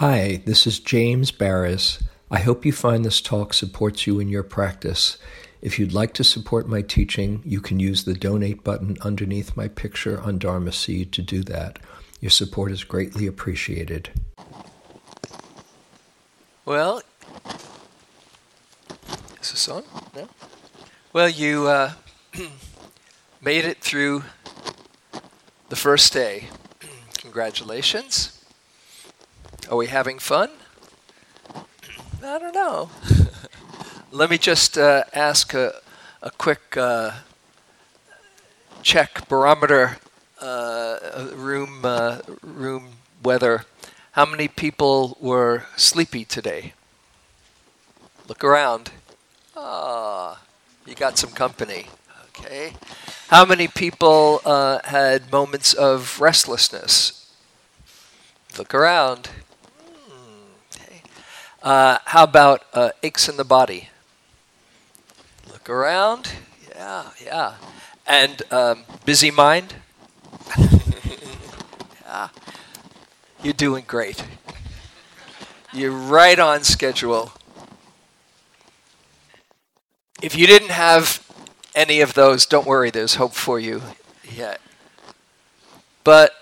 Hi, this is James Baraz. I hope you find this talk supports you in your practice. If you'd like to support my teaching, you can use the donate button underneath my picture on Dharma Seed to do that. Your support is greatly appreciated. Well, is this on? No? Well, you uh, made it through the first day. Congratulations. Are we having fun? I don't know. Let me just uh, ask a, a quick uh, check barometer uh, room uh, room weather. How many people were sleepy today? Look around. Ah, you got some company. Okay. How many people uh, had moments of restlessness? Look around. Uh, how about uh, aches in the body? Look around. Yeah, yeah. And um, busy mind? yeah. You're doing great. You're right on schedule. If you didn't have any of those, don't worry, there's hope for you yet. But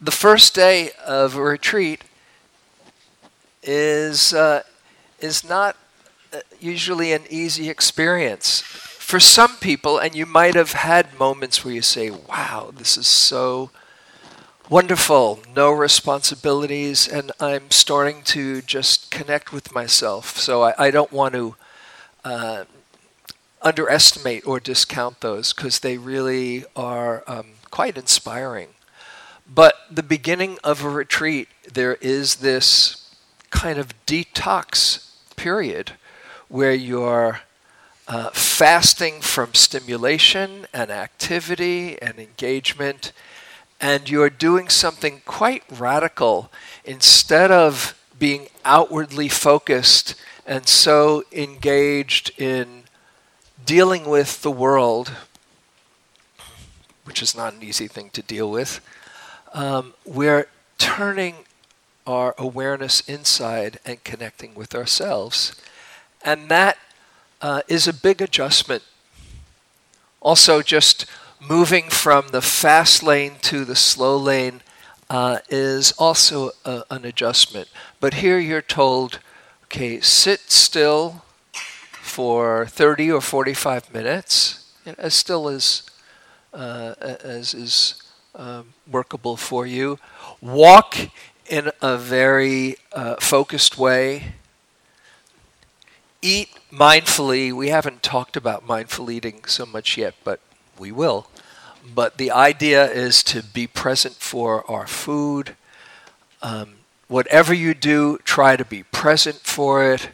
the first day of a retreat is uh, is not uh, usually an easy experience for some people, and you might have had moments where you say, "Wow, this is so." Wonderful, no responsibilities, and I'm starting to just connect with myself. So I, I don't want to uh, underestimate or discount those because they really are um, quite inspiring. But the beginning of a retreat, there is this kind of detox period where you're uh, fasting from stimulation and activity and engagement, and you're doing something quite radical. Instead of being outwardly focused and so engaged in dealing with the world, which is not an easy thing to deal with, um, we're turning our awareness inside and connecting with ourselves. And that uh, is a big adjustment. Also, just moving from the fast lane to the slow lane uh, is also a, an adjustment. But here you're told, okay, sit still for 30 or 45 minutes, as still as, uh, as is um, workable for you. Walk in a very uh, focused way. Eat mindfully. We haven't talked about mindful eating so much yet, but we will. But the idea is to be present for our food. Um, whatever you do, try to be present for it.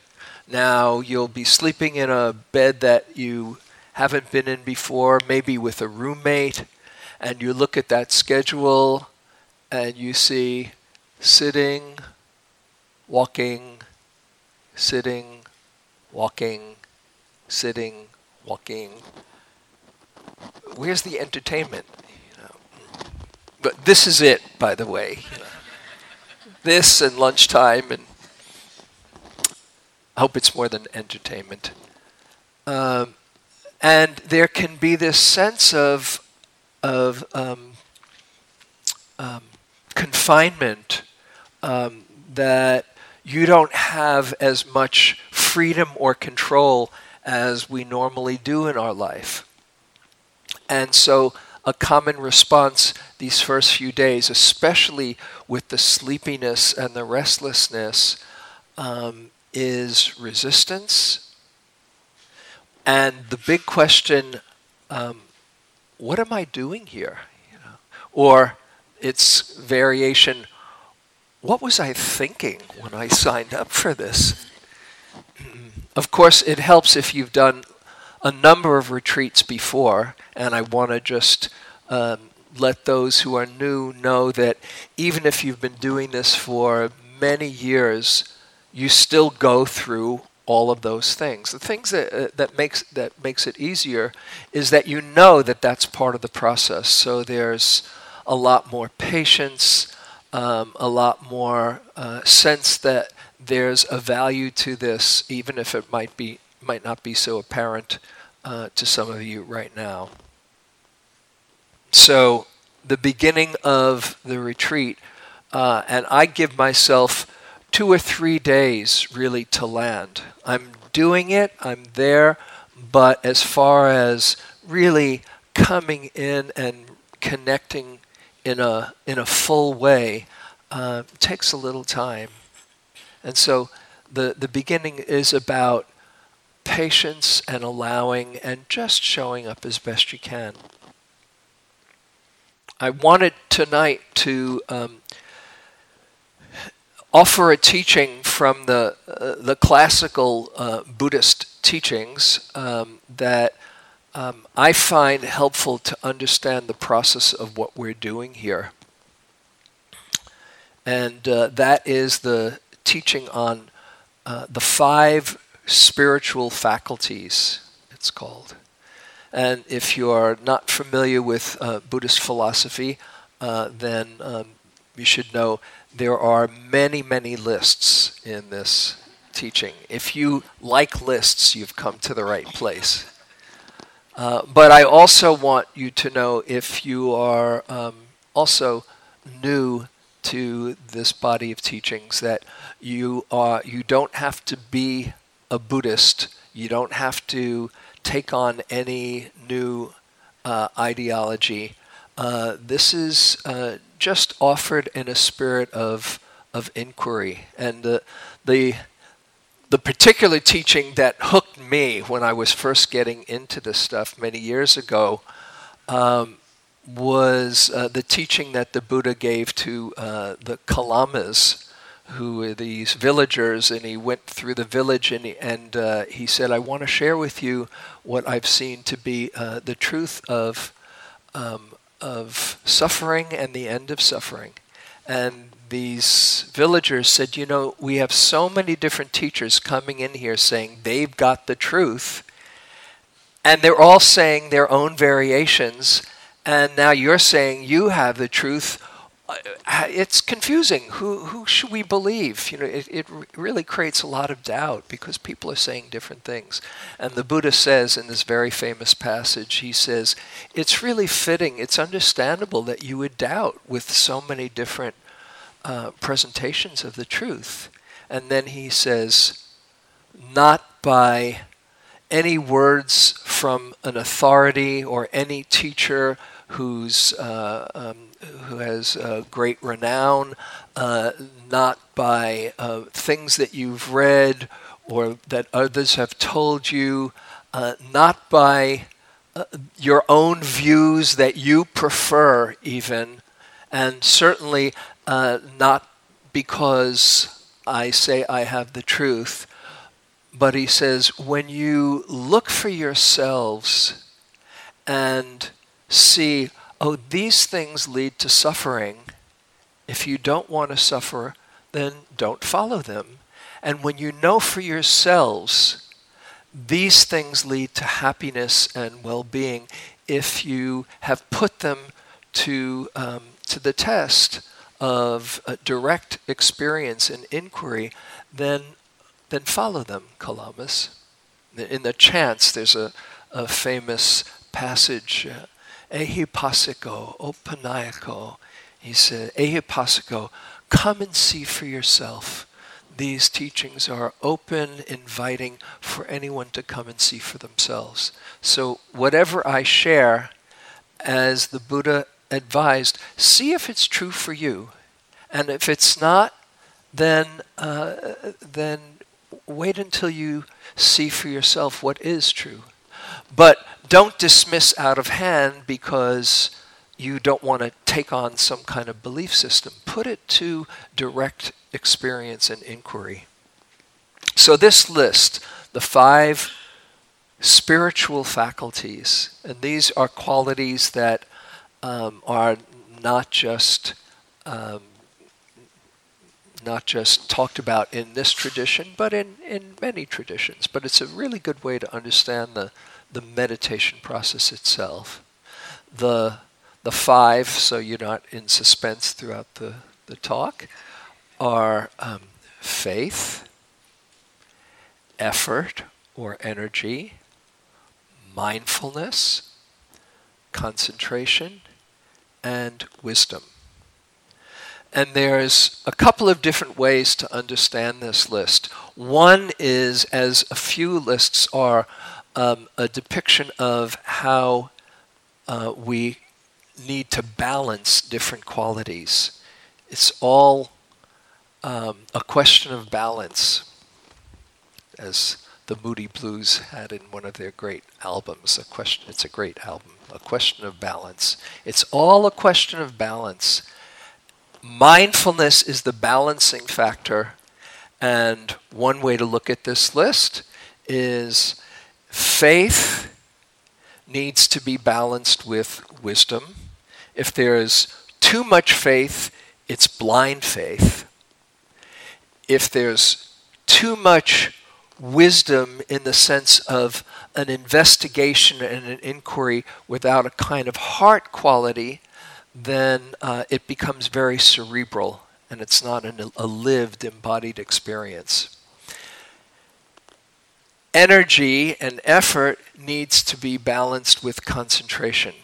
Now, you'll be sleeping in a bed that you haven't been in before, maybe with a roommate, and you look at that schedule and you see sitting, walking, sitting, walking, sitting, walking. Where's the entertainment? But this is it, by the way. This and lunchtime, and I hope it's more than entertainment. Um, and there can be this sense of of um, um, confinement um, that you don't have as much freedom or control as we normally do in our life. And so, a common response these first few days, especially with the sleepiness and the restlessness, um, is resistance. And the big question um, what am I doing here? You know? Or its variation what was I thinking when I signed up for this? of course, it helps if you've done a number of retreats before, and I want to just um, let those who are new know that even if you've been doing this for many years, you still go through all of those things. The things that uh, that makes that makes it easier is that you know that that's part of the process. So there's a lot more patience, um, a lot more uh, sense that there's a value to this, even if it might be might not be so apparent uh, to some of you right now. So, the beginning of the retreat, uh, and I give myself two or three days really to land. I'm doing it, I'm there, but as far as really coming in and connecting in a in a full way uh, takes a little time, and so the the beginning is about patience and allowing and just showing up as best you can. I wanted tonight to um, offer a teaching from the uh, the classical uh, Buddhist teachings um, that um, I find helpful to understand the process of what we're doing here. And uh, that is the teaching on uh, the five spiritual faculties, it's called. And if you are not familiar with uh, Buddhist philosophy, uh, then um, you should know there are many, many lists in this teaching. If you like lists, you've come to the right place. Uh, but I also want you to know if you are um, also new to this body of teachings that you are you don't have to be a Buddhist. You don't have to take on any new uh, ideology. Uh, this is uh, just offered in a spirit of of inquiry, and the the the particular teaching that hooked me when I was first getting into this stuff many years ago um, was uh, the teaching that the Buddha gave to uh, the Kalamas, who were these villagers, and he went through the village and he, and uh, he said, "I want to share with you what I've seen to be uh, the truth of." Um, of suffering and the end of suffering. And these villagers said, You know, we have so many different teachers coming in here saying they've got the truth, and they're all saying their own variations, and now you're saying you have the truth. Uh, it's confusing. Who, who should we believe? You know, it, it really creates a lot of doubt because people are saying different things. And the Buddha says in this very famous passage, he says, it's really fitting, it's understandable that you would doubt with so many different uh, presentations of the truth. And then he says, not by any words from an authority or any teacher who's uh, um, who has uh, great renown, uh, not by uh, things that you've read or that others have told you, uh, not by your own views that you prefer, even, and certainly uh, not because I say I have the truth, but he says, when you look for yourselves and see, oh, these things lead to suffering, if you don't want to suffer, then don't follow them. And when you know for yourselves, these things lead to happiness and well being if you have put them to, um, to the test of direct experience and inquiry, then, then follow them, Kalamas. In the chants, there's a, a famous passage, uh, Ehipassiko, Opanayiko. He said, Ehipassiko, come and see for yourself. These teachings are open, inviting for anyone to come and see for themselves. So, whatever I share, as the Buddha advised, see if it's true for you. And if it's not, then, uh, then wait until you see for yourself what is true. But don't dismiss out of hand because you don't want to take on some kind of belief system. Put it to direct experience and inquiry. So, this list, the five spiritual faculties, and these are qualities that um, are not just um, not just talked about in this tradition, but in, in many traditions. But it's a really good way to understand the, the meditation process itself. The, the five, so you're not in suspense throughout the the talk are um, faith, effort or energy, mindfulness, concentration, and wisdom. And there's a couple of different ways to understand this list. One is, as a few lists are, um, a depiction of how uh, we need to balance different qualities. It's all um, a question of balance, as the Moody Blues had in one of their great albums. A question. It's a great album. A question of balance. It's all a question of balance mindfulness is the balancing factor. And one way to look at this list is faith needs to be balanced with wisdom. If there's too much faith, it's blind faith. If there's too much wisdom in the sense of an investigation and an inquiry without a kind of heart quality, then uh, it becomes very cerebral and it's not an, a lived, embodied experience. Energy and effort needs to be balanced with concentration.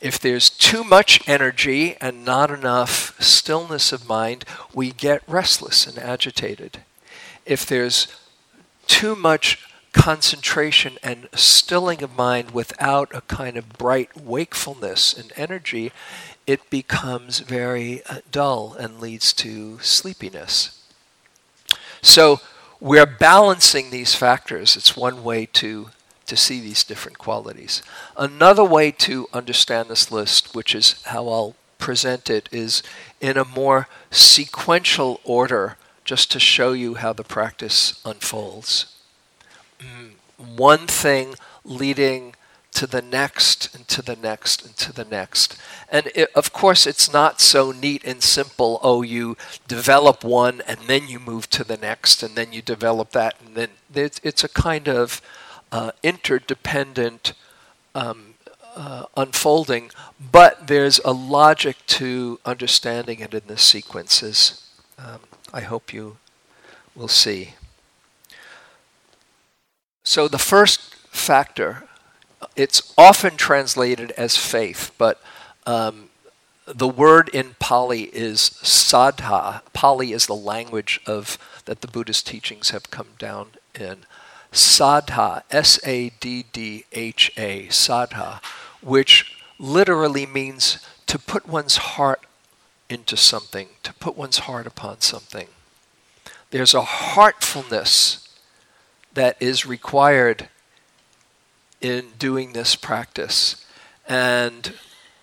If there's too much energy and not enough stillness of mind, we get restless and agitated. If there's too much concentration and stilling of mind without a kind of bright wakefulness and energy, it becomes very uh, dull and leads to sleepiness. So we're balancing these factors. It's one way to, to see these different qualities. Another way to understand this list, which is how I'll present it, is in a more sequential order, just to show you how the practice unfolds. Mm, one thing leading to the next and to the next and to the next. And it, of course, it's not so neat and simple. Oh, you develop one and then you move to the next and then you develop that. And then it's, it's a kind of uh, interdependent um, uh, unfolding, but there's a logic to understanding it in the sequences. Um, I hope you will see. So the first factor it's often translated as faith, but um, the word in Pali is saddha. Pali is the language of that the Buddhist teachings have come down in. Saddha, S A D D H A, saddha, which literally means to put one's heart into something, to put one's heart upon something. There's a heartfulness that is required in doing this practice. And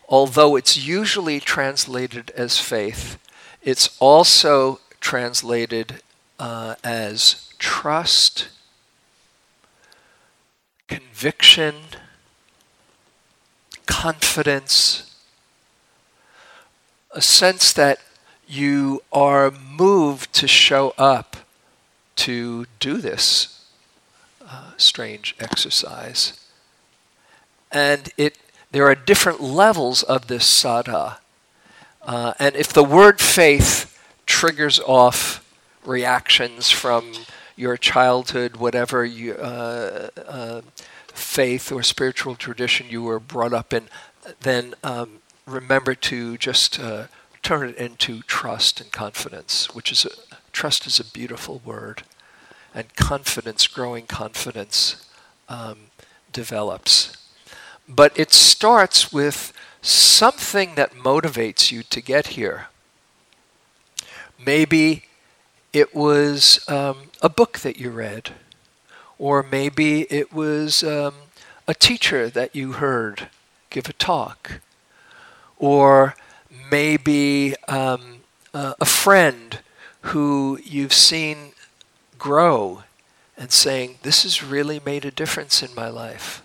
although it's usually translated as faith, it's also translated uh, as trust, conviction, confidence, a sense that you are moved to show up to do this uh, strange exercise. And it, there are different levels of this saddha. Uh, and if the word faith triggers off reactions from your childhood, whatever you, uh, uh, faith or spiritual tradition you were brought up in, then um, remember to just uh, turn it into trust and confidence, which is a, trust is a beautiful word, and confidence, growing confidence, um, develops. But it starts with something that motivates you to get here. Maybe it was um, a book that you read, or maybe it was um, a teacher that you heard give a talk, or maybe um, uh, a friend who you've seen grow and saying, This has really made a difference in my life.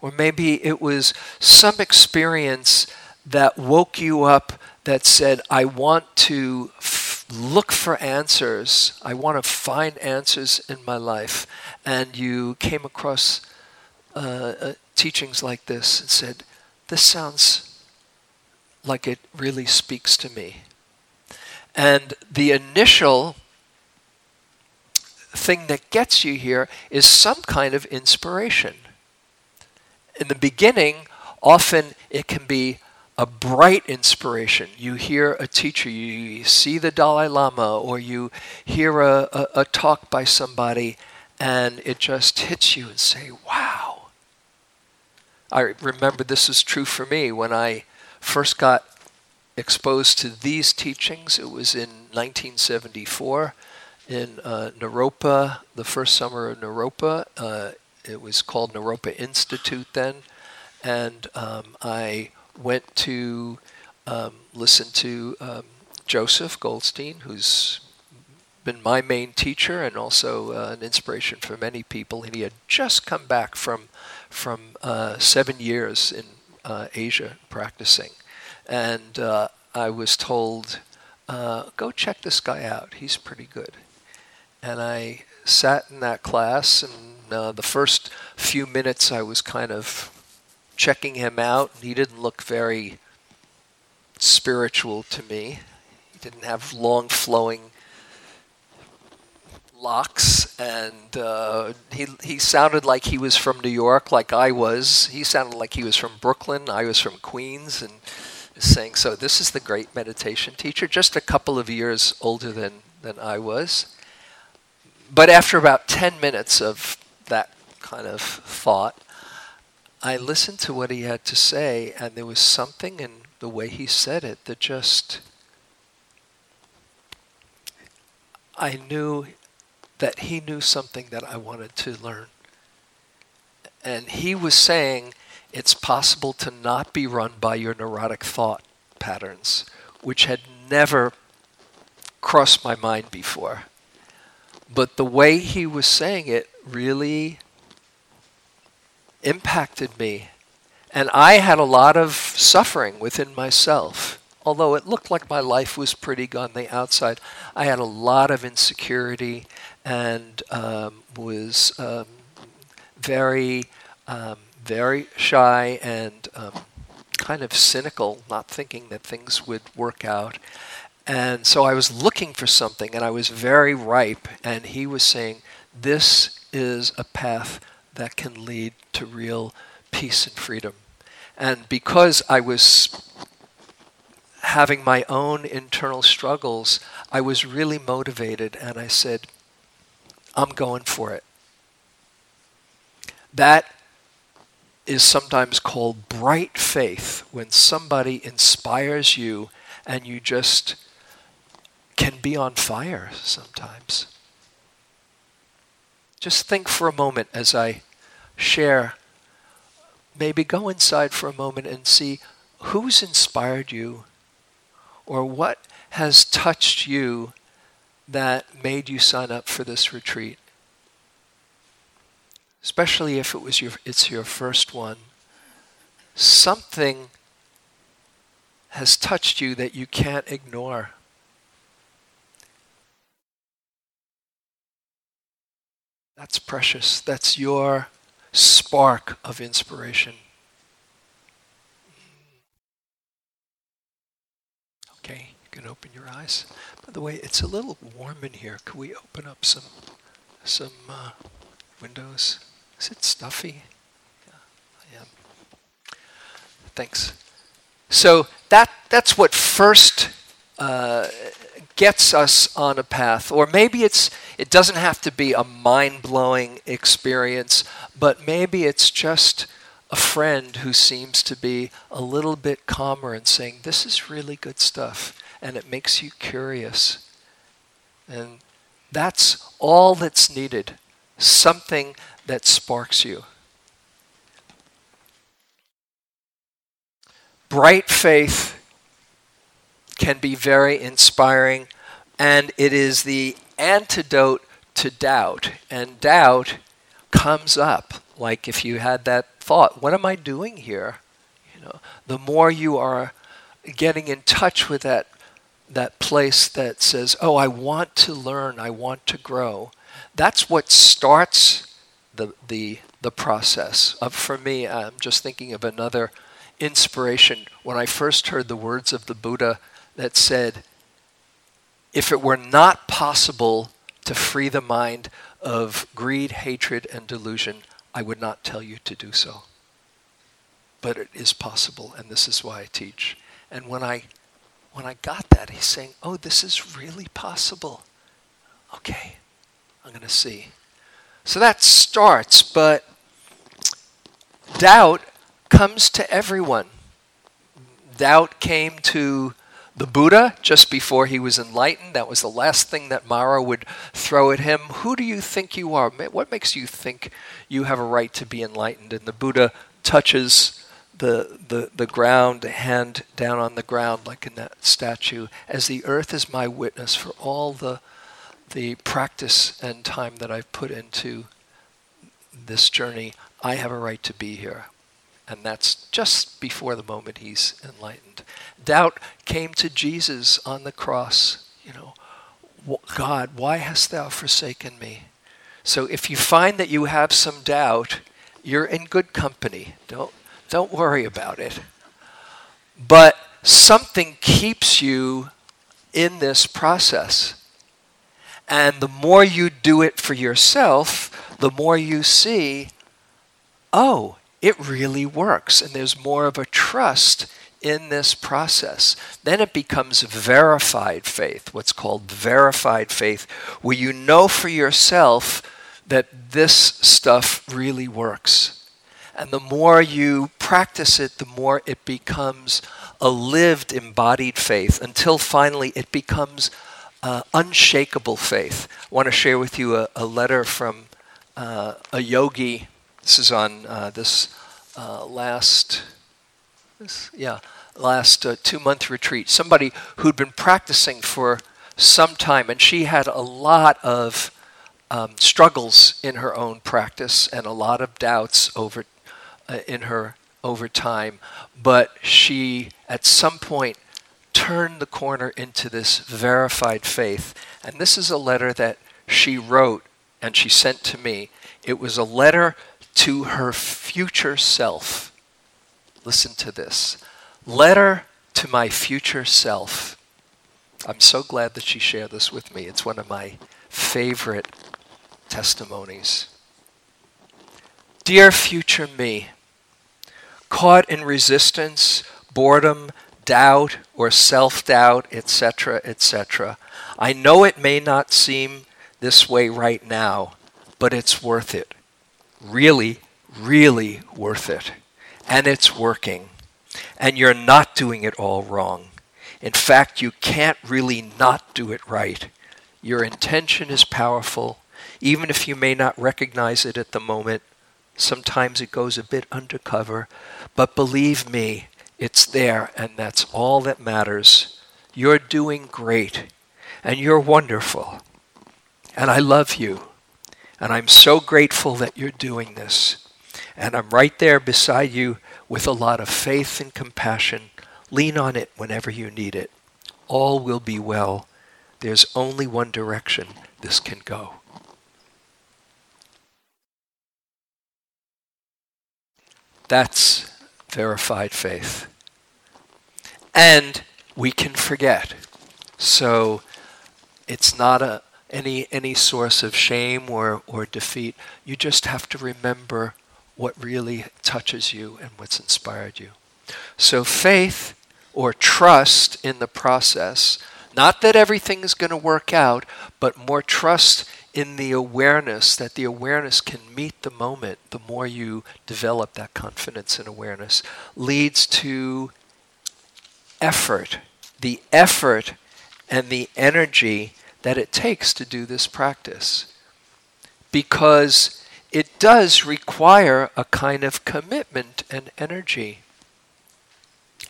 Or maybe it was some experience that woke you up that said, I want to f- look for answers. I want to find answers in my life. And you came across uh, uh, teachings like this and said, This sounds like it really speaks to me. And the initial thing that gets you here is some kind of inspiration. In the beginning, often it can be a bright inspiration. You hear a teacher, you see the Dalai Lama, or you hear a, a, a talk by somebody, and it just hits you and say, wow. I remember this is true for me when I first got exposed to these teachings. It was in 1974 in uh, Naropa, the first summer of Naropa. Uh, it was called Naropa Institute then. And um, I went to um, listen to um, Joseph Goldstein, who's been my main teacher and also uh, an inspiration for many people. And he had just come back from from uh, seven years in uh, Asia practicing, and uh, I was told, uh, "Go check this guy out. He's pretty good." and I sat in that class, and uh, the first few minutes I was kind of checking him out. He didn't look very spiritual to me. He didn't have long flowing locks, and uh, he he sounded like he was from New York, like I was. He sounded like he was from Brooklyn. I was from Queens, and saying, "So this is the great meditation teacher, just a couple of years older than than I was." but after about 10 minutes of that kind of thought, I listened to what he had to say, and there was something in the way he said it that just. I knew that he knew something that I wanted to learn. And he was saying it's possible to not be run by your neurotic thought patterns, which had never crossed my mind before. But the way he was saying it really impacted me. And I had a lot of suffering within myself. Although it looked like my life was pretty on the outside, I had a lot of insecurity and um, was um, very, um, very shy and um, kind of cynical, not thinking that things would work out. And so I was looking for something, and I was very ripe. And he was saying, This is a path that can lead to real peace and freedom. And because I was having my own internal struggles, I was really motivated, and I said, I'm going for it. That is sometimes called bright faith when somebody inspires you and you just can be on fire sometimes. Just think for a moment as I share. Maybe go inside for a moment and see who's inspired you or what has touched you that made you sign up for this retreat. Especially if it was your it's your first one. Something has touched you that you can't ignore. That's precious. That's your spark of inspiration. Okay, you can open your eyes. By the way, it's a little warm in here. Could we open up some some uh, windows? Is it stuffy? Yeah, I am. Thanks. So that that's what first uh, gets us on a path. Or maybe it's it doesn't have to be a mind-blowing experience, but maybe it's just a friend who seems to be a little bit calmer and saying, This is really good stuff, and it makes you curious. And that's all that's needed something that sparks you. Bright faith can be very inspiring, and it is the antidote to doubt. And doubt comes up, like if you had that thought, what am I doing here? You know, the more you are getting in touch with that that place that says, "Oh, I want to learn, I want to grow." That's what starts the the the process. For me, I'm just thinking of another inspiration when I first heard the words of the Buddha that said, if it were not possible to free the mind of greed, hatred, and delusion, I would not tell you to do so. But it is possible, and this is why I teach. And when I when I got that, he's saying, Oh, this is really possible. Okay, I'm going to see. So that starts, but doubt comes to everyone. Doubt came to the Buddha just before he was enlightened. That was the last thing that Mara would throw at him. Who do you think you are? What makes you think you have a right to be enlightened? And the Buddha touches the, the, the ground, hand down on the ground, like in that statue, as the earth is my witness for all the, the practice and time that I've put into this journey. I have a right to be here. And that's just before the moment he's enlightened. Doubt came to Jesus on the cross. You know, God, why hast thou forsaken me? So if you find that you have some doubt, you're in good company. Don't, don't worry about it. But something keeps you in this process. And the more you do it for yourself, the more you see, oh, it really works. And there's more of a trust in this process. Then it becomes verified faith, what's called verified faith, where you know for yourself that this stuff really works. And the more you practice it, the more it becomes a lived, embodied faith until finally it becomes uh, unshakable faith. I want to share with you a, a letter from uh, a yogi this is on uh, this uh, last, yeah, last uh, two-month retreat. Somebody who'd been practicing for some time, and she had a lot of um, struggles in her own practice and a lot of doubts over Uh, in her over time. But she, at some point, turned the corner into this verified faith. And this is a letter that she wrote and she sent to me. It was a letter to her future self. Listen to this. Letter to my future self. I'm so glad that she shared this with me. It's one of my favorite testimonies. Dear future me, caught in resistance, boredom, doubt, or self doubt, etc., etc., I know it may not seem this way right now, but it's worth it really, really worth it. And it's working. And you're not doing it all wrong. In fact, you can't really not do it right. Your intention is powerful, even if you may not recognize it at the moment. Sometimes it goes a bit undercover. But believe me, it's there, and that's all that matters. You're doing great, and you're wonderful. And I love you. And I'm so grateful that you're doing this. And I'm right there beside you with a lot of faith and compassion. Lean on it whenever you need it. All will be well. There's only one direction this can go. That's verified faith. And we can forget. So it's not a any any source of shame or, or defeat. You just have to remember what really touches you and what's inspired you. So faith or trust in the process, not that everything is going to work out, but more trust in the awareness that the awareness can meet the moment, the more you develop that confidence and awareness, leads to effort. The effort and the energy that it takes to do this practice. Because it does require a kind of commitment and energy.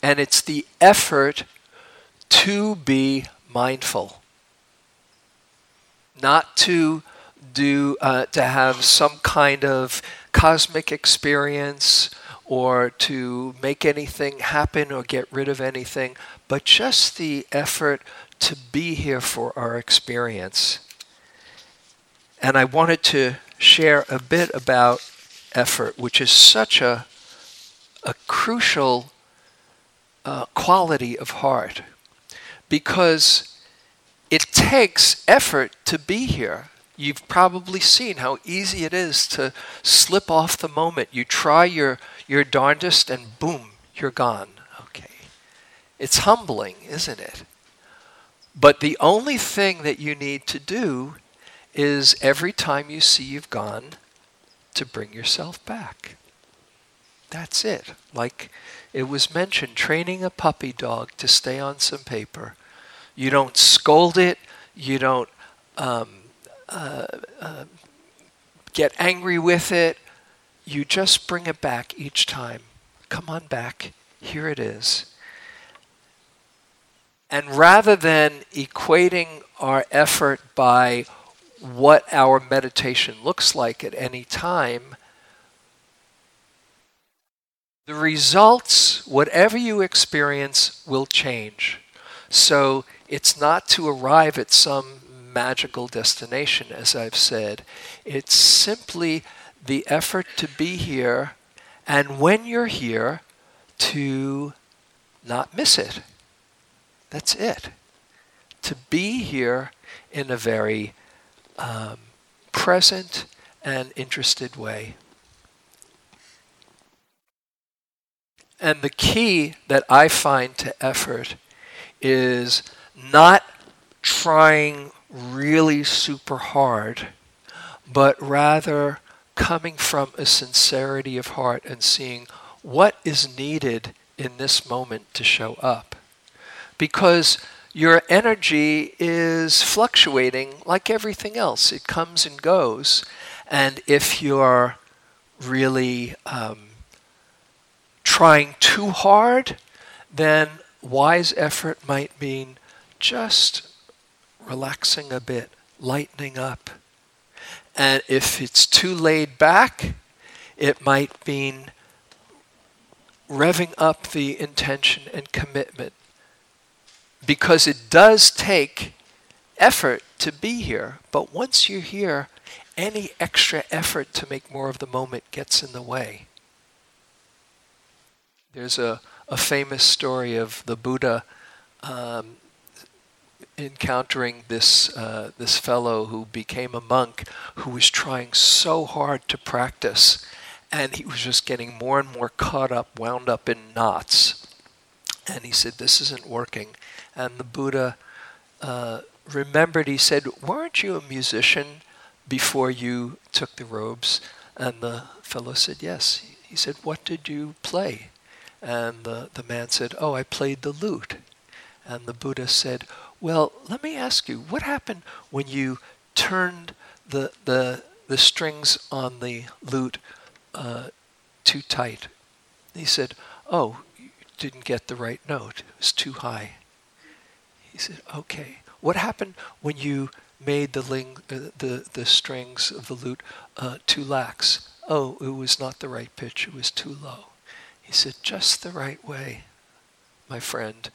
And it's the effort to be mindful, not to do uh, to have some kind of cosmic experience or to make anything happen or get rid of anything, but just the effort to be here for our experience. And I wanted to share a bit about effort, which is such a, a crucial uh, quality of heart. Because it takes effort to be here. You've probably seen how easy it is to slip off the moment. You try your, your darndest and boom, you're gone. Okay. It's humbling, isn't it? But the only thing that you need to do is every time you see you've gone, to bring yourself back. That's it. Like it was mentioned, training a puppy dog to stay on some paper. You don't scold it, you don't um, uh, uh, get angry with it, you just bring it back each time. Come on back, here it is. And rather than equating our effort by what our meditation looks like at any time, the results, whatever you experience, will change. So it's not to arrive at some magical destination, as I've said. It's simply the effort to be here, and when you're here, to not miss it. That's it. To be here in a very um, present and interested way. And the key that I find to effort is not trying really super hard, but rather coming from a sincerity of heart and seeing what is needed in this moment to show up. Because your energy is fluctuating like everything else. It comes and goes. And if you're really um, trying too hard, then wise effort might mean just relaxing a bit, lightening up. And if it's too laid back, it might mean revving up the intention and commitment because it does take effort to be here. But once you're here, any extra effort to make more of the moment gets in the way. There's a, a famous story of the Buddha um, encountering this uh, this fellow who became a monk who was trying so hard to practice, and he was just getting more and more caught up, wound up in knots. And he said, "This isn't working." And the Buddha uh, remembered, he said, Weren't you a musician before you took the robes? And the fellow said, Yes. He said, What did you play? And the, the man said, Oh, I played the lute. And the Buddha said, Well, let me ask you, what happened when you turned the, the, the strings on the lute uh, too tight? He said, Oh, you didn't get the right note. It was too high. He said, okay. What happened when you made the, ling, uh, the, the strings of the lute uh, too lax? Oh, it was not the right pitch. It was too low. He said, just the right way, my friend.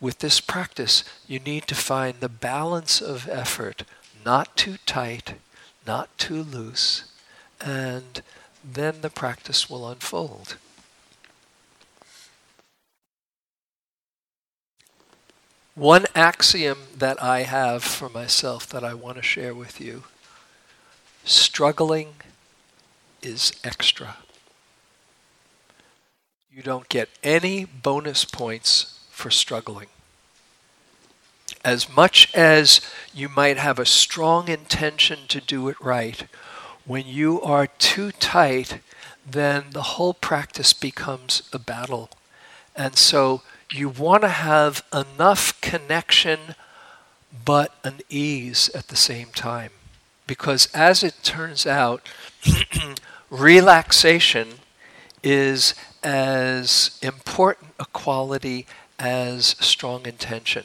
With this practice, you need to find the balance of effort, not too tight, not too loose, and then the practice will unfold. One axiom that I have for myself that I want to share with you struggling is extra. You don't get any bonus points for struggling. As much as you might have a strong intention to do it right, when you are too tight, then the whole practice becomes a battle. And so you want to have enough connection but an ease at the same time. Because as it turns out, relaxation is as important a quality as strong intention.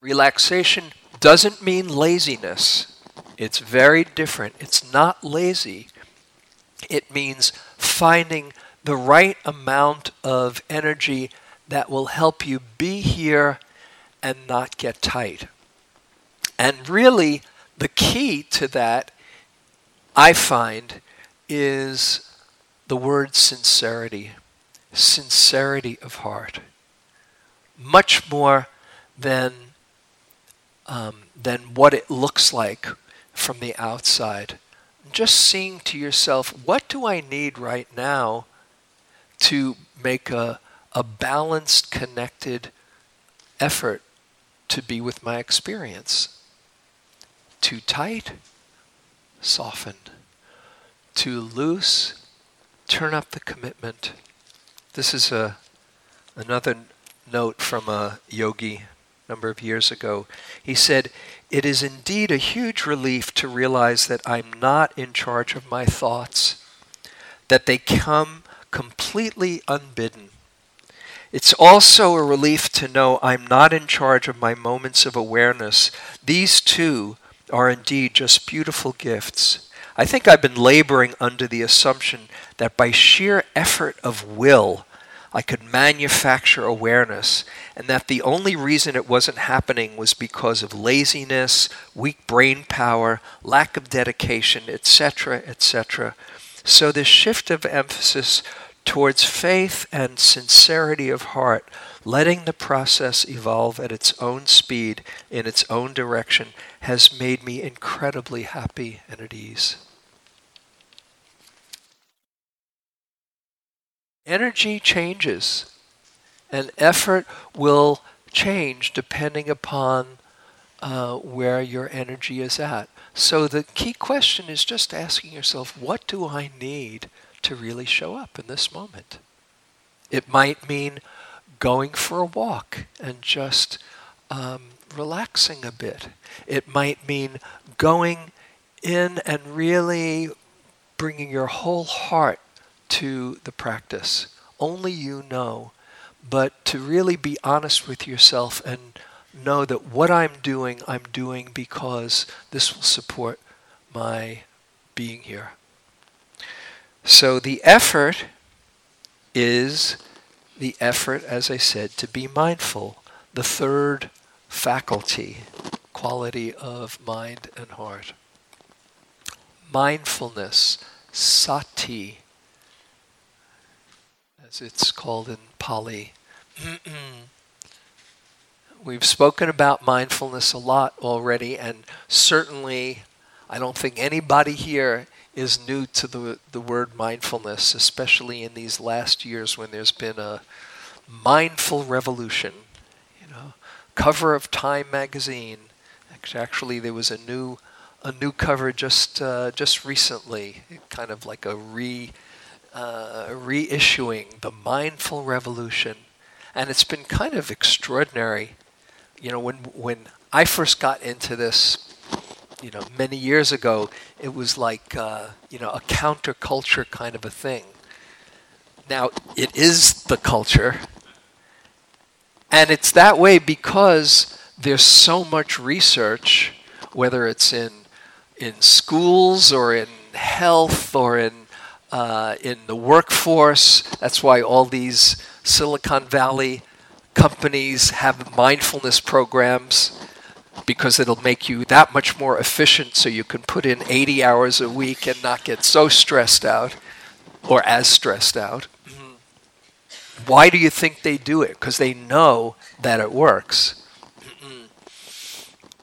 Relaxation doesn't mean laziness. It's very different. It's not lazy. It means finding the right amount of energy that will help you be here and not get tight. And really, the key to that, I find, is the word sincerity. Sincerity of heart. much more than um, than what it looks like from the outside. Just seeing to yourself, what do I need right now to make a, a balanced, connected effort to be with my experience? Too tight? Softened. Too loose? Turn up the commitment. This is a another note from a yogi a number of years ago. He said, It is indeed a huge relief to realize that I'm not in charge of my thoughts, that they come completely unbidden. It's also a relief to know I'm not in charge of my moments of awareness. These two are indeed just beautiful gifts. I think I've been laboring under the assumption that by sheer effort of will, I could manufacture awareness, and that the only reason it wasn't happening was because of laziness, weak brain power, lack of dedication, etc., etc. So, this shift of emphasis towards faith and sincerity of heart, letting the process evolve at its own speed, in its own direction, has made me incredibly happy and at ease. energy changes, and effort will change depending upon uh, where your energy is at. So the key question is just asking yourself, what do I need to really show up in this moment? It might mean going for a walk and just um, relaxing a bit. It might mean going in and really bringing your whole heart to the practice. Only you know. But to really be honest with yourself and know that what I'm doing, I'm doing because this will support my being here. So the effort is the effort, as I said, to be mindful, the third faculty, quality of mind and heart. Mindfulness, sati, as it's called in Pali. We've spoken about mindfulness a lot already, and certainly I don't think anybody here is new to the, the word mindfulness, especially in these last years when there's been a mindful revolution. You know, cover of Time magazine. Actually, there was a new a new cover just uh, just recently, kind of like a re uh, reissuing the Mindful Revolution, and it's been kind of extraordinary. You know, when when I first got into this, you know, many years ago, it was like uh, you know a counterculture kind of a thing. Now it is the culture, and it's that way because there's so much research, whether it's in in schools or in health or in uh, in the workforce. That's why all these Silicon Valley companies have mindfulness programs because it'll make you that much more efficient so you can put in 80 hours a week and not get so stressed out or as stressed out. Mm-hmm. Why do you think they do it? Because they know that it works. Mm-hmm.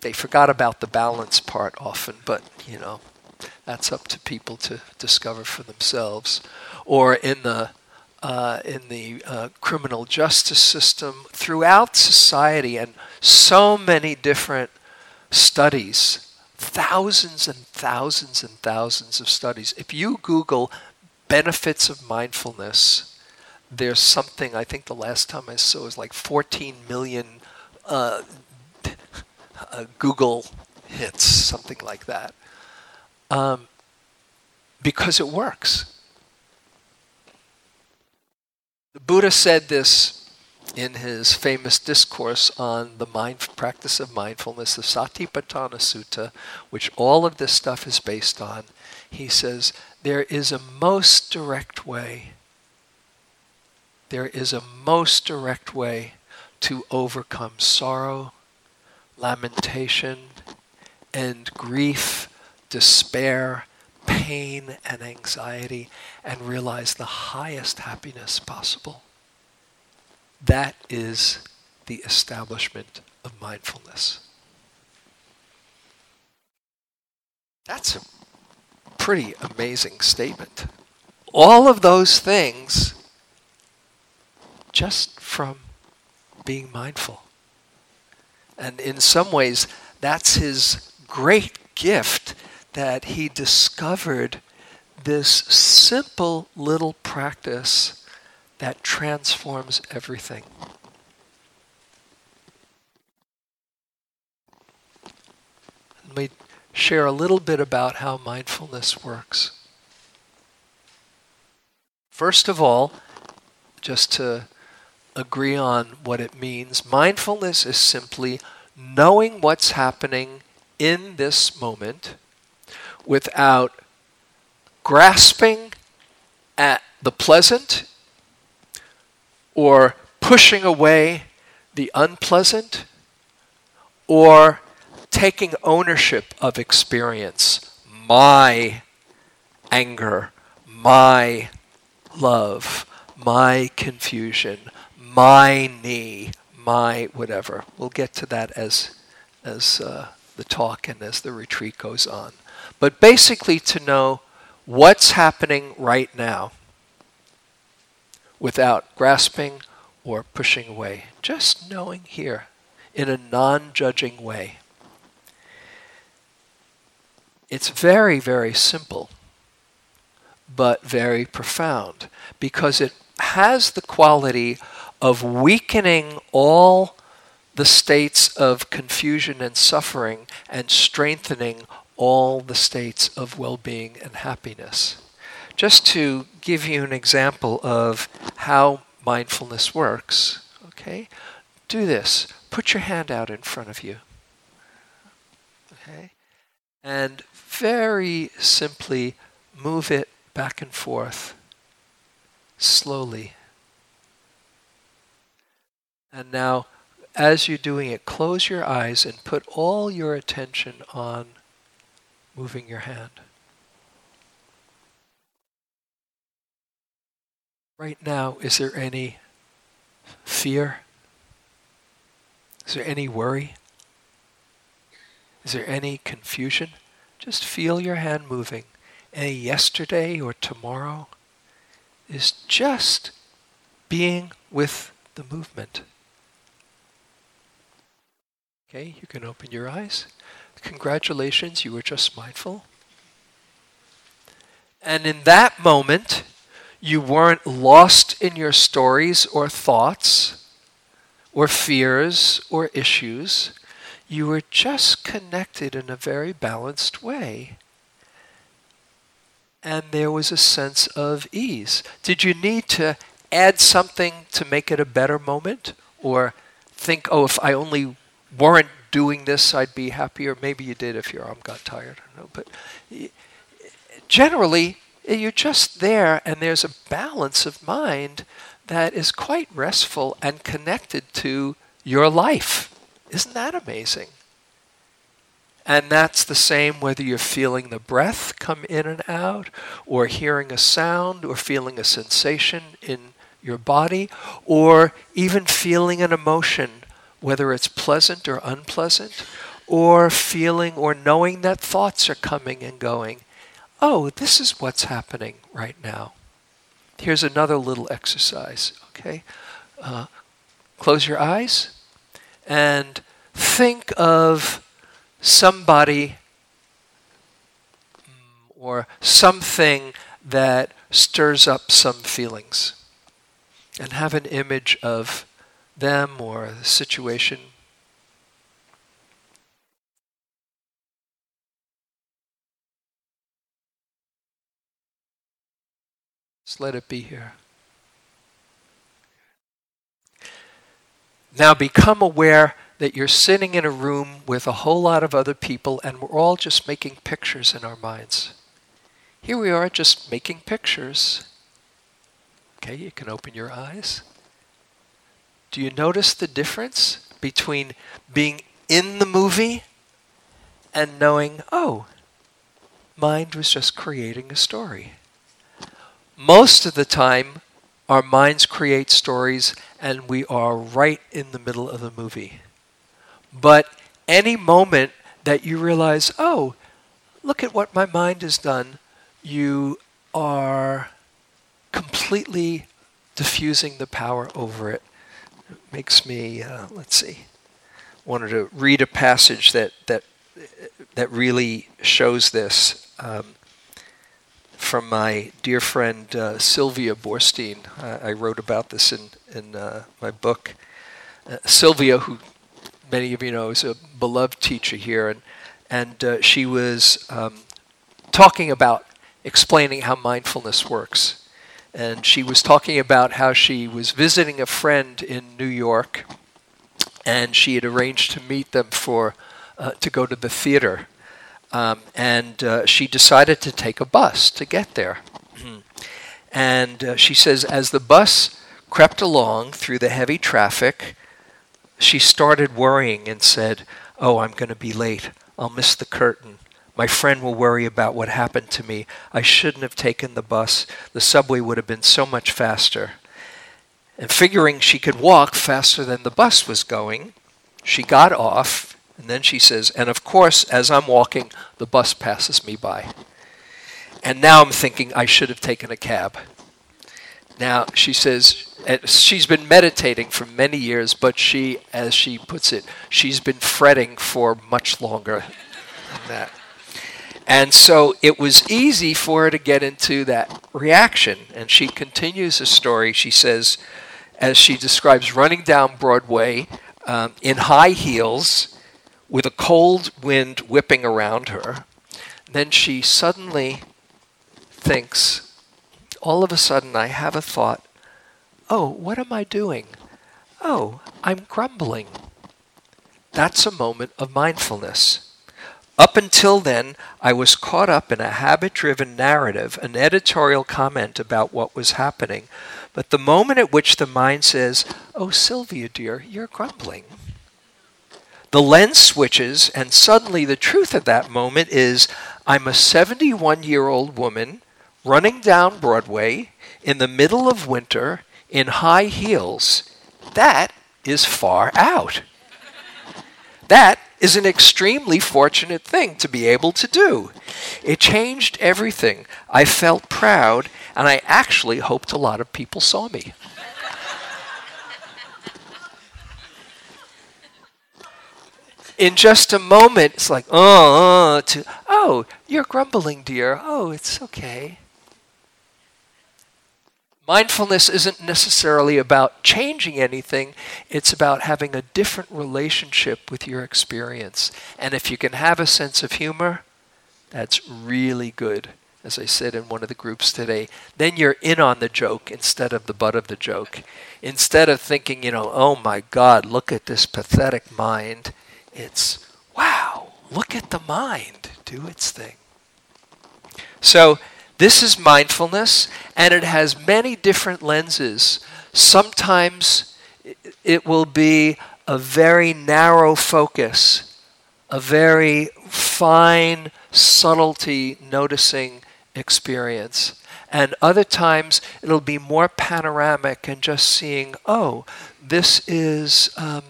They forgot about the balance part often, but you know, that's up to people to discover for themselves. Or in the uh, in the uh, criminal justice system throughout society, and so many different studies, thousands and thousands and thousands of studies. If you Google benefits of mindfulness, there's something, I think the last time I saw was like 14 million uh, uh Google hits, something like that um, because it works. The Buddha said this in his famous discourse on the mind, practice of mindfulness, the Satipatthana Sutta, which all of this stuff is based on. He says, There is a most direct way. There is a most direct way to overcome sorrow, lamentation, and grief despair, pain, and anxiety and realize the highest happiness possible. That is the establishment of mindfulness. That's a pretty amazing statement. All of those things just from being mindful. And in some ways, that's his great gift that he discovered this simple little practice that transforms everything. Let me share a little bit about how mindfulness works. First of all, just to agree on what it means, mindfulness is simply knowing what's happening in this moment without grasping at the pleasant or pushing away the unpleasant or taking ownership of experience. My anger, my love, my confusion, my knee, my whatever. We'll get to that as as uh, the talk and as the retreat goes on. But basically, to know what's happening right now without grasping or pushing away, just knowing here in a non judging way. It's very, very simple, but very profound because it has the quality of weakening all the states of confusion and suffering and strengthening all the states of well being and happiness. Just to give you an example of how mindfulness works, okay, do this. Put your hand out in front of you. Okay? And very simply move it back and forth slowly and now, as you're doing it, close your eyes and put all your attention on moving your hand. Right now, is there any fear? Is there any worry? Is there any confusion? Just feel your hand moving. Any yesterday or tomorrow is just being with the movement. Okay, you can open your eyes. Congratulations, you were just mindful. And in that moment, you weren't lost in your stories or thoughts or fears or issues. You were just connected in a very balanced way. And there was a sense of ease. Did you need to add something to make it a better moment? Or think, oh, if I only weren't doing this, I'd be happier. Maybe you did if your arm got tired. I don't know. But generally, eh, you're just there, and there's a balance of mind that is quite restful and connected to your life. Isn't that amazing? And that's the same whether you're feeling the breath come in and out, or hearing a sound, or feeling a sensation in your body, or even feeling an emotion whether it's pleasant or unpleasant, or feeling or knowing that thoughts are coming and going. Oh, this is what's happening right now. Here's another little exercise, okay? Uh, close your eyes and think of somebody mm, or something that stirs up some feelings. And have an image of them or the situation. Just let it be here. Now become aware that you're sitting in a room with a whole lot of other people and we're all just making pictures in our minds. Here we are just making pictures. Okay, you can open your eyes. Do you notice the difference between being in the movie and knowing, oh, mind was just creating a story? Most of the time, our minds create stories and we are right in the middle of the movie. But any moment that you realize, oh, look at what my mind has done, you are completely diffusing the power over it. Makes me, uh, let's see, wanted to read a passage that, that, that really shows this. Um, from my dear friend uh, Sylvia Boorstein. Uh, I wrote about this in, in uh, my book. Uh, Sylvia, who many of you know, is a beloved teacher here, and, and uh, she was um, talking about explaining how mindfulness works. And she was talking about how she was visiting a friend in New York, and she had arranged to meet them for uh, to go to the theater um, and uh, she decided to take a bus to get there. and uh, she says, as the bus crept along through the heavy traffic, she started worrying and said, Oh, I'm going to be late. I'll miss the curtain. My friend will worry about what happened to me. I shouldn't have taken the bus. The subway would have been so much faster. And figuring she could walk faster than the bus was going, she got off and then she says, and of course, as I'm walking, the bus passes me by. And now I'm thinking I should have taken a cab. Now, she says, eh, she's been meditating for many years, but she, as she puts it, she's been fretting for much longer than that. And so it was easy for her to get into that reaction. And she continues the story. She says, as she describes running down Broadway um, in high heels with a cold wind whipping around her. Then she suddenly thinks, all of a sudden, I have a thought, oh, what am I doing? Oh, I'm grumbling. That's a moment of mindfulness. Up until then, I was caught up in a habit driven narrative, an editorial comment about what was happening. But the moment at which the mind says, Oh, Sylvia, dear, you're grumbling, the lens switches, and suddenly the truth of that moment is I'm a 71 year old woman running down Broadway in the middle of winter in high heels. That is far out. That is an extremely fortunate thing to be able to do. It changed everything. I felt proud, and I actually hoped a lot of people saw me. in just a moment, it's like, oh, uh, to, oh, you're grumbling, dear. Oh, it's okay. Mindfulness isn't necessarily about changing anything, it's about having a different relationship with your experience. And if you can have a sense of humor, that's really good. As I said in one of the groups today, then you're in on the joke instead of the butt of the joke. Instead of thinking, you know, oh my God, look at this pathetic mind, it's, wow, look at the mind do its thing. So, this is mindfulness, and it has many different lenses. Sometimes it will be a very narrow focus, a very fine subtlety noticing experience. And other times it'll be more panoramic and just seeing, oh, this is um,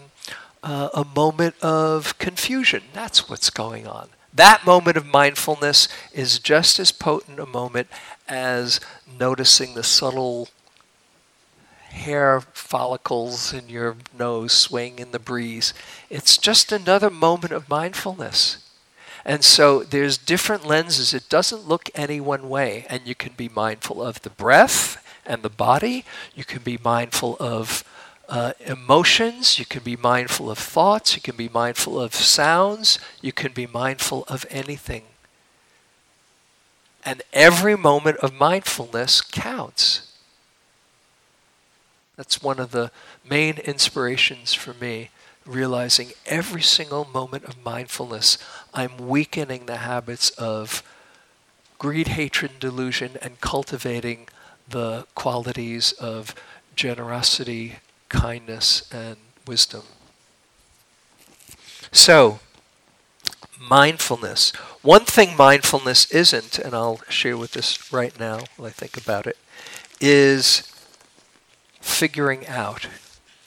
uh, a moment of confusion. That's what's going on. That moment of mindfulness is just as potent a moment as noticing the subtle hair follicles in your nose swaying in the breeze. It's just another moment of mindfulness. And so there's different lenses. It doesn't look any one way. And you can be mindful of the breath and the body. You can be mindful of uh, emotions, you can be mindful of thoughts, you can be mindful of sounds, you can be mindful of anything. And every moment of mindfulness counts. That's one of the main inspirations for me, realizing every single moment of mindfulness, I'm weakening the habits of greed, hatred, and delusion, and cultivating the qualities of generosity, kindness, and wisdom. So, mindfulness. One thing mindfulness isn't, and I'll share with this right now while I think about it, is figuring out.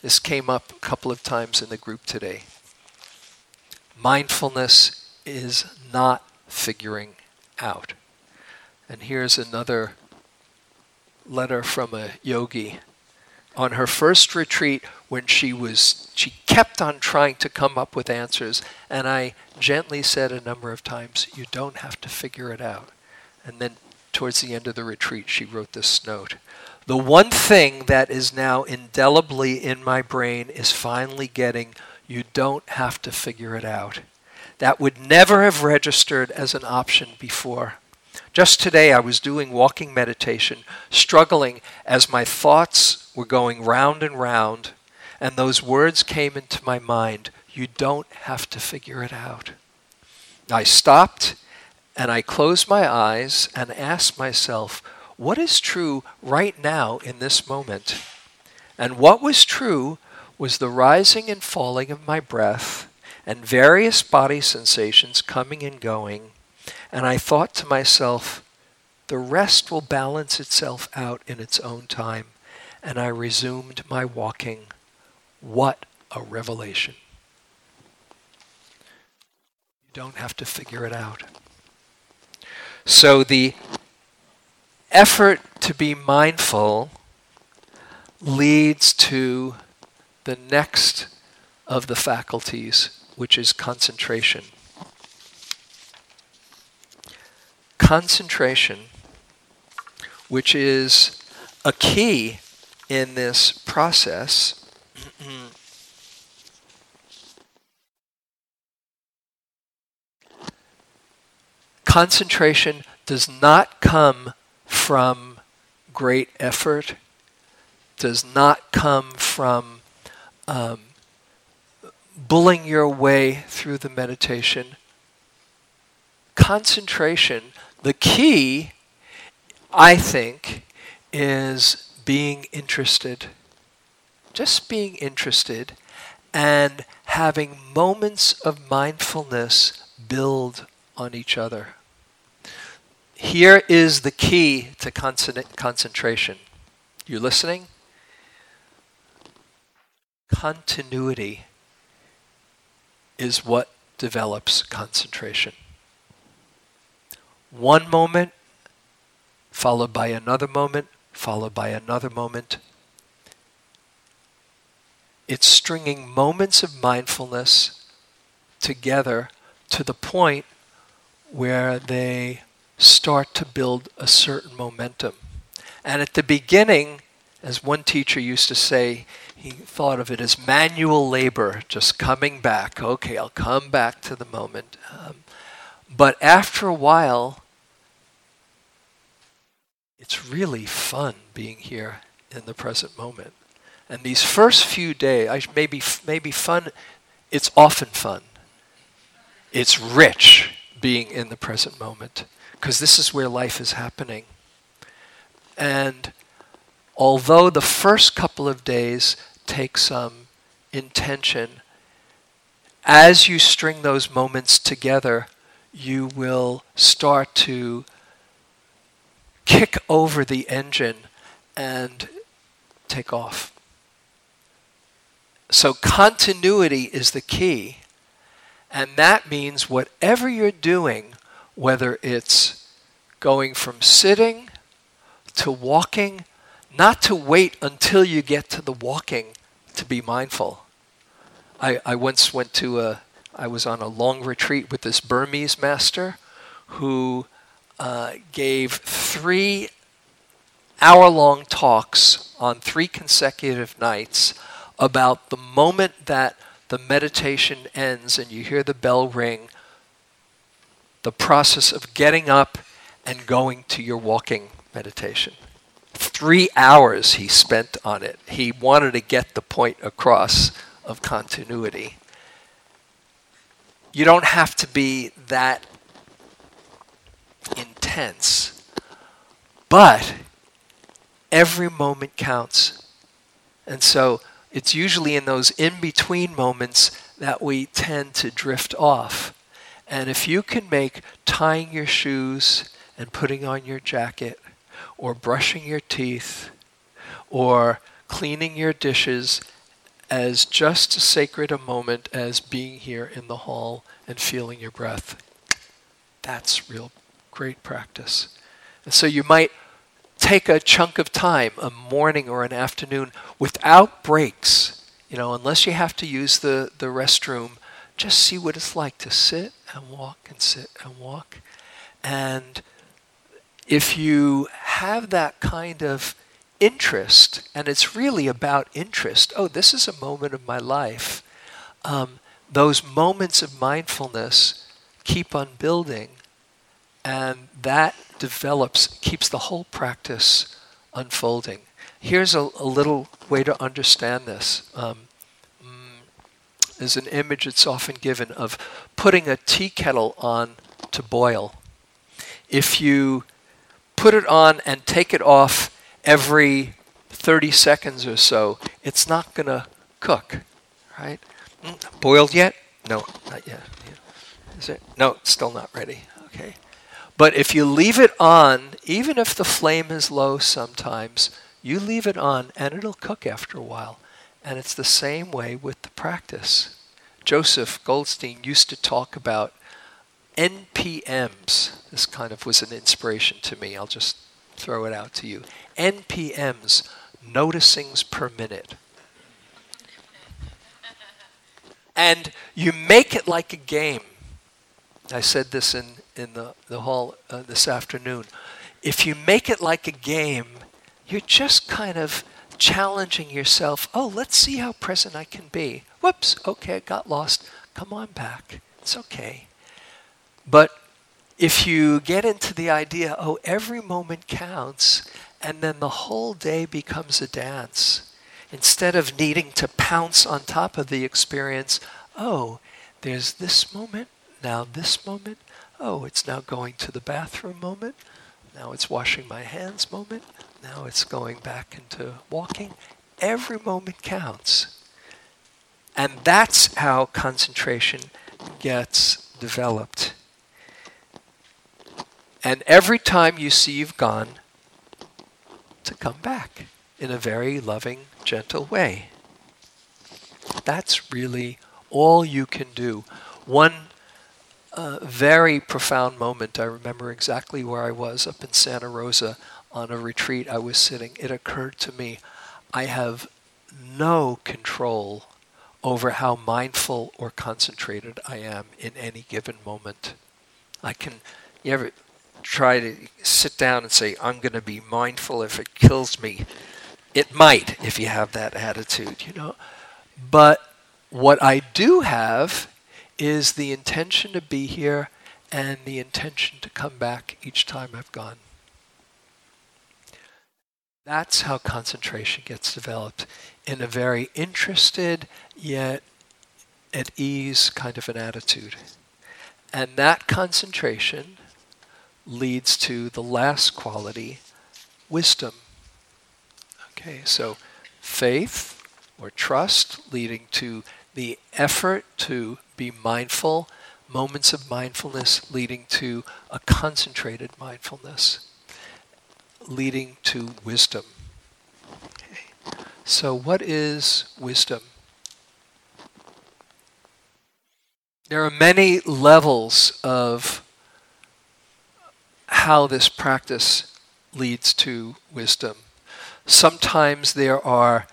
This came up a couple of times in the group today. Mindfulness is not figuring out. And here's another letter from a yogi on her first retreat when she was she kept on trying to come up with answers and I gently said a number of times you don't have to figure it out. And then towards the end of the retreat she wrote this note. The one thing that is now indelibly in my brain is finally getting you don't have to figure it out. That would never have registered as an option before. Just today, I was doing walking meditation, struggling as my thoughts were going round and round, and those words came into my mind You don't have to figure it out. I stopped and I closed my eyes and asked myself, What is true right now in this moment? And what was true was the rising and falling of my breath and various body sensations coming and going and I thought to myself, the rest will balance itself out in its own time. And I resumed my walking. What a revelation. You don't have to figure it out. So the effort to be mindful leads to the next of the faculties, which is concentration. concentration, which is a key in this process. concentration does not come from great effort, does not come from um, bullying your way through the meditation. Concentration the key, I think, is being interested. Just being interested and having moments of mindfulness build on each other. Here is the key to concentration. You listening? Continuity is what develops concentration one moment, followed by another moment, followed by another moment. It's stringing moments of mindfulness together to the point where they start to build a certain momentum. And at the beginning, as one teacher used to say, he thought of it as manual labor, just coming back. Okay, I'll come back to the moment. Um, but after a while, it's really fun being here in the present moment. And these first few days, maybe maybe fun. It's often fun. It's rich being in the present moment because this is where life is happening. And although the first couple of days take some intention, as you string those moments together, you will start to kick over the engine and take off. So, continuity is the key. And that means whatever you're doing, whether it's going from sitting to walking, not to wait until you get to the walking to be mindful. I, I once went to a, I was on a long retreat with this Burmese master who uh, gave three hour long talks on three consecutive nights about the moment that the meditation ends and you hear the bell ring, the process of getting up and going to your walking meditation. Three hours he spent on it. He wanted to get the point across of continuity. You don't have to be that intense. But every moment counts. And so it's usually in those in between moments that we tend to drift off. And if you can make tying your shoes and putting on your jacket, or brushing your teeth, or cleaning your dishes as just as sacred a moment as being here in the hall and feeling your breath. That's real great practice. And so you might take a chunk of time, a morning or an afternoon, without breaks. You know, unless you have to use the, the restroom, just see what it's like to sit and walk and sit and walk. And if you have that kind of interest, and it's really about interest, oh, this is a moment of my life, um, those moments of mindfulness keep on building, and that develops, keeps the whole practice unfolding. Here's a, a little way to understand this. Um, mm, there's an image that's often given of putting a tea kettle on to boil. If you put it on and take it off every 30 seconds or so, it's not going to cook, right? Mm, boiled yet? No, not yet. Is it? No, still not ready. Okay. But if you leave it on, even if the flame is low sometimes, you leave it on and it'll cook after a while. And it's the same way with the practice. Joseph Goldstein used to talk about NPMs. This kind of was an inspiration to me. I'll just throw it out to you. NPMs, noticings per minute. And you make it like a game. I said this in in the, the hall uh, this afternoon. If you make it like a game, you're just kind of challenging yourself. Oh, let's see how present I can be. Whoops, okay, got lost. Come on back. It's okay. But if you get into the idea, oh, every moment counts, and then the whole day becomes a dance, instead of needing to pounce on top of the experience, oh, there's this moment, now this moment, Oh, it's now going to the bathroom moment. Now it's washing my hands moment. Now it's going back into walking. Every moment counts. And that's how concentration gets developed. And every time you see you've gone, to come back in a very loving, gentle way. That's really all you can do. One a very profound moment. I remember exactly where I was up in Santa Rosa on a retreat I was sitting. It occurred to me I have no control over how mindful or concentrated I am in any given moment. I can, you ever try to sit down and say, I'm going to be mindful if it kills me? It might if you have that attitude, you know. But what I do have is the intention to be here and the intention to come back each time I've gone. That's how concentration gets developed in a very interested yet at ease kind of an attitude. And that concentration leads to the last quality, wisdom. Okay, so faith or trust leading to the effort to be mindful, moments of mindfulness leading to a concentrated mindfulness, leading to wisdom. Okay. So, what is wisdom? There are many levels of how this practice leads to wisdom. Sometimes there are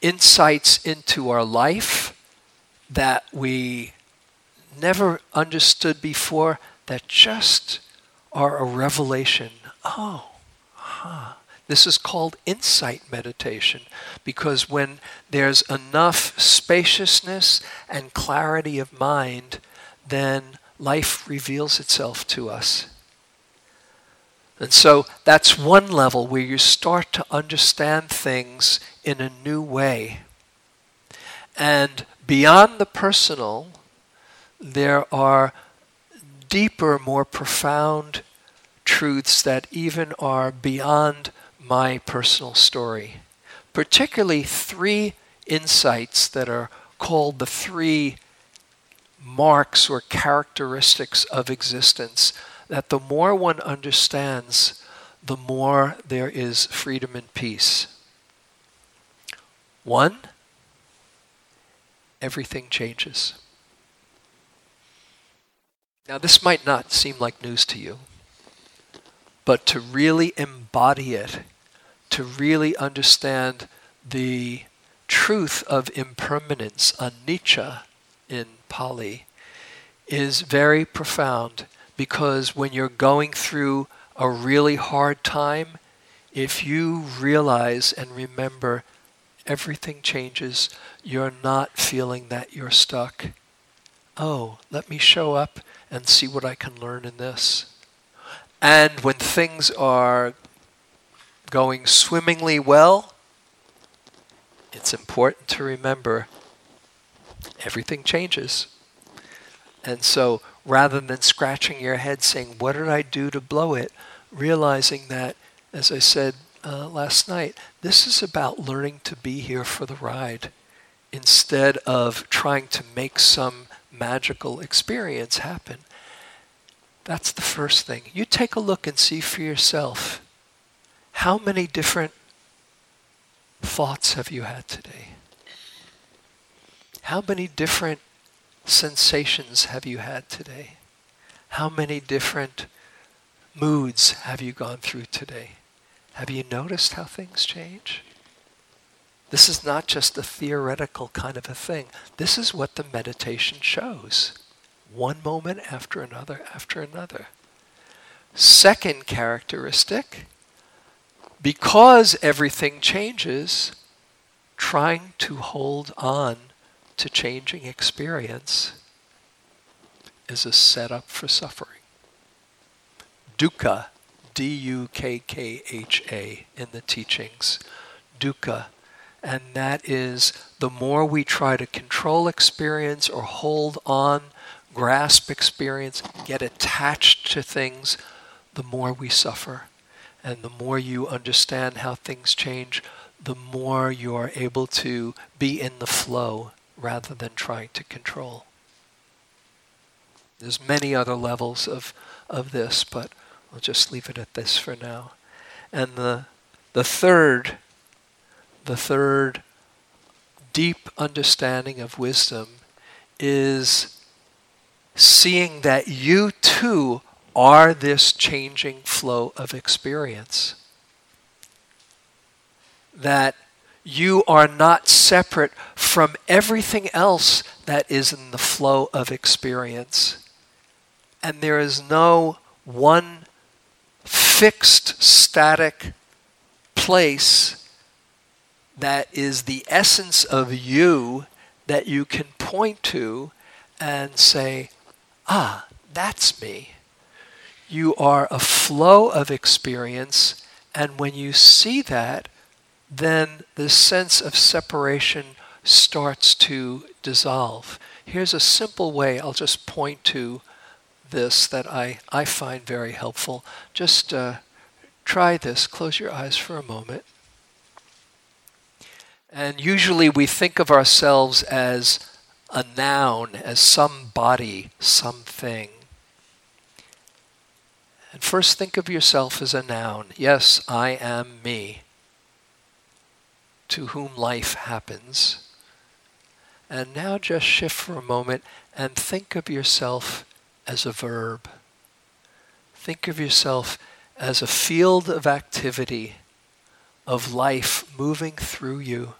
insights into our life that we never understood before that just are a revelation. Oh, huh. This is called insight meditation because when there's enough spaciousness and clarity of mind, then life reveals itself to us. And so that's one level where you start to understand things in a new way. And beyond the personal, there are deeper, more profound truths that even are beyond my personal story. Particularly three insights that are called the three marks or characteristics of existence that the more one understands, the more there is freedom and peace. One, everything changes. Now, this might not seem like news to you, but to really embody it, to really understand the truth of impermanence, anicca in Pali, is very profound because when you're going through a really hard time, if you realize and remember everything changes, you're not feeling that you're stuck. Oh, let me show up and see what I can learn in this. And when things are going swimmingly well, it's important to remember everything changes. And so rather than scratching your head saying, What did I do to blow it? realizing that, as I said uh, last night, this is about learning to be here for the ride instead of trying to make some magical experience happen. That's the first thing. You take a look and see for yourself how many different thoughts have you had today? How many different sensations have you had today? How many different moods have you gone through today? Have you noticed how things change? This is not just a theoretical kind of a thing. This is what the meditation shows. One moment after another after another. Second characteristic because everything changes, trying to hold on to changing experience is a setup for suffering. Dukkha, D U K K H A, in the teachings. Dukkha. And that is the more we try to control experience or hold on, grasp experience, get attached to things, the more we suffer. And the more you understand how things change, the more you are able to be in the flow rather than trying to control. There's many other levels of, of this, but I'll just leave it at this for now. And the, the third, the third deep understanding of wisdom is seeing that you too are this changing flow of experience. That you are not separate from everything else that is in the flow of experience. And there is no one fixed, static place that is the essence of you that you can point to and say, ah, that's me. You are a flow of experience, and when you see that, then the sense of separation starts to dissolve. Here's a simple way I'll just point to this that I, I find very helpful. Just uh, try this. Close your eyes for a moment. And usually we think of ourselves as a noun, as some body, something. And first think of yourself as a noun. Yes, I am me to whom life happens. And now just shift for a moment and think of yourself as a verb. Think of yourself as a field of activity, of life moving through you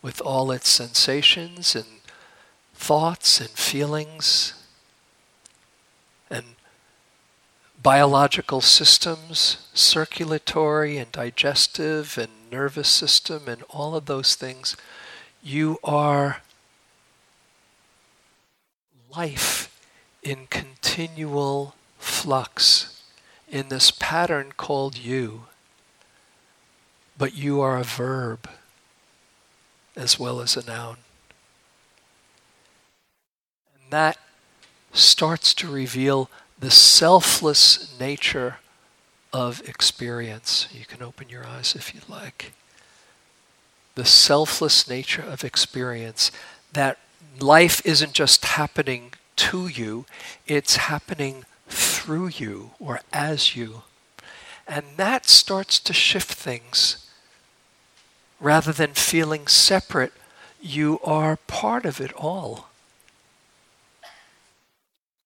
with all its sensations and thoughts and feelings and biological systems, circulatory and digestive and nervous system and all of those things, you are life in continual flux in this pattern called you. But you are a verb as well as a noun. And that starts to reveal the selfless nature of experience. You can open your eyes if you'd like. The selfless nature of experience, that life isn't just happening to you, it's happening through you or as you. And that starts to shift things. Rather than feeling separate, you are part of it all.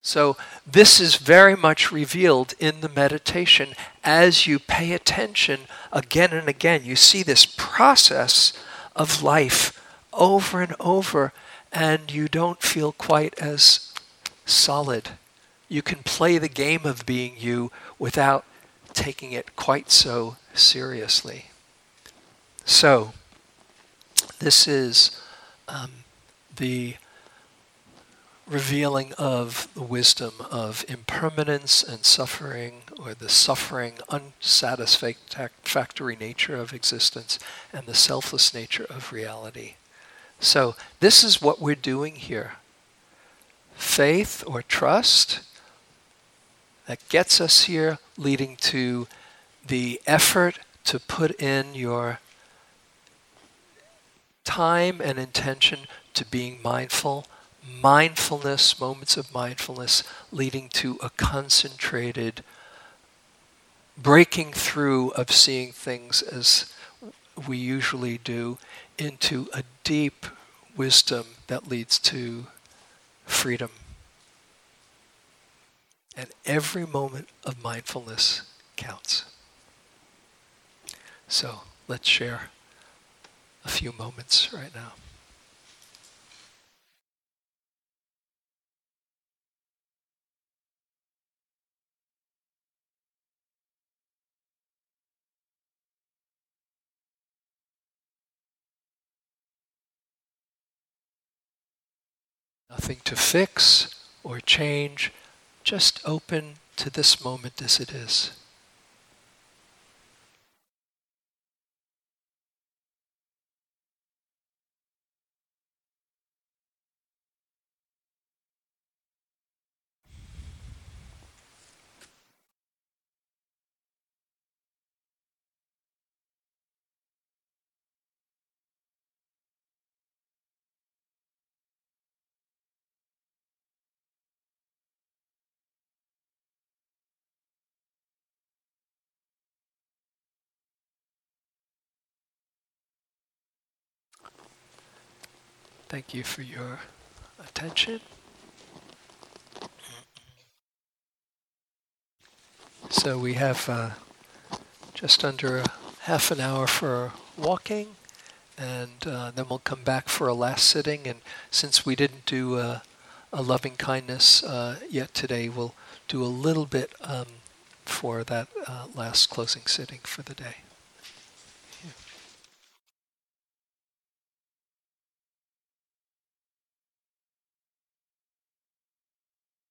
So, this is very much revealed in the meditation as you pay attention again and again. You see this process of life over and over, and you don't feel quite as solid. You can play the game of being you without taking it quite so seriously. So, this is um, the revealing of the wisdom of impermanence and suffering, or the suffering, unsatisfactory nature of existence, and the selfless nature of reality. So, this is what we're doing here. Faith or trust that gets us here, leading to the effort to put in your time and intention to being mindful mindfulness, moments of mindfulness, leading to a concentrated breaking through of seeing things as we usually do into a deep wisdom that leads to freedom. And every moment of mindfulness counts. So let's share a few moments right now. Nothing to fix or change, just open to this moment as it is. Thank you for your attention. So we have uh, just under half an hour for walking, and uh, then we'll come back for a last sitting. And since we didn't do a, a loving kindness uh, yet today, we'll do a little bit um, for that uh, last closing sitting for the day.